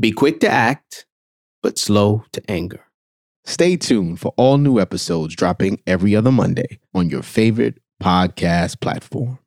Be quick to act, but slow to anger. Stay tuned for all new episodes dropping every other Monday on your favorite podcast platform.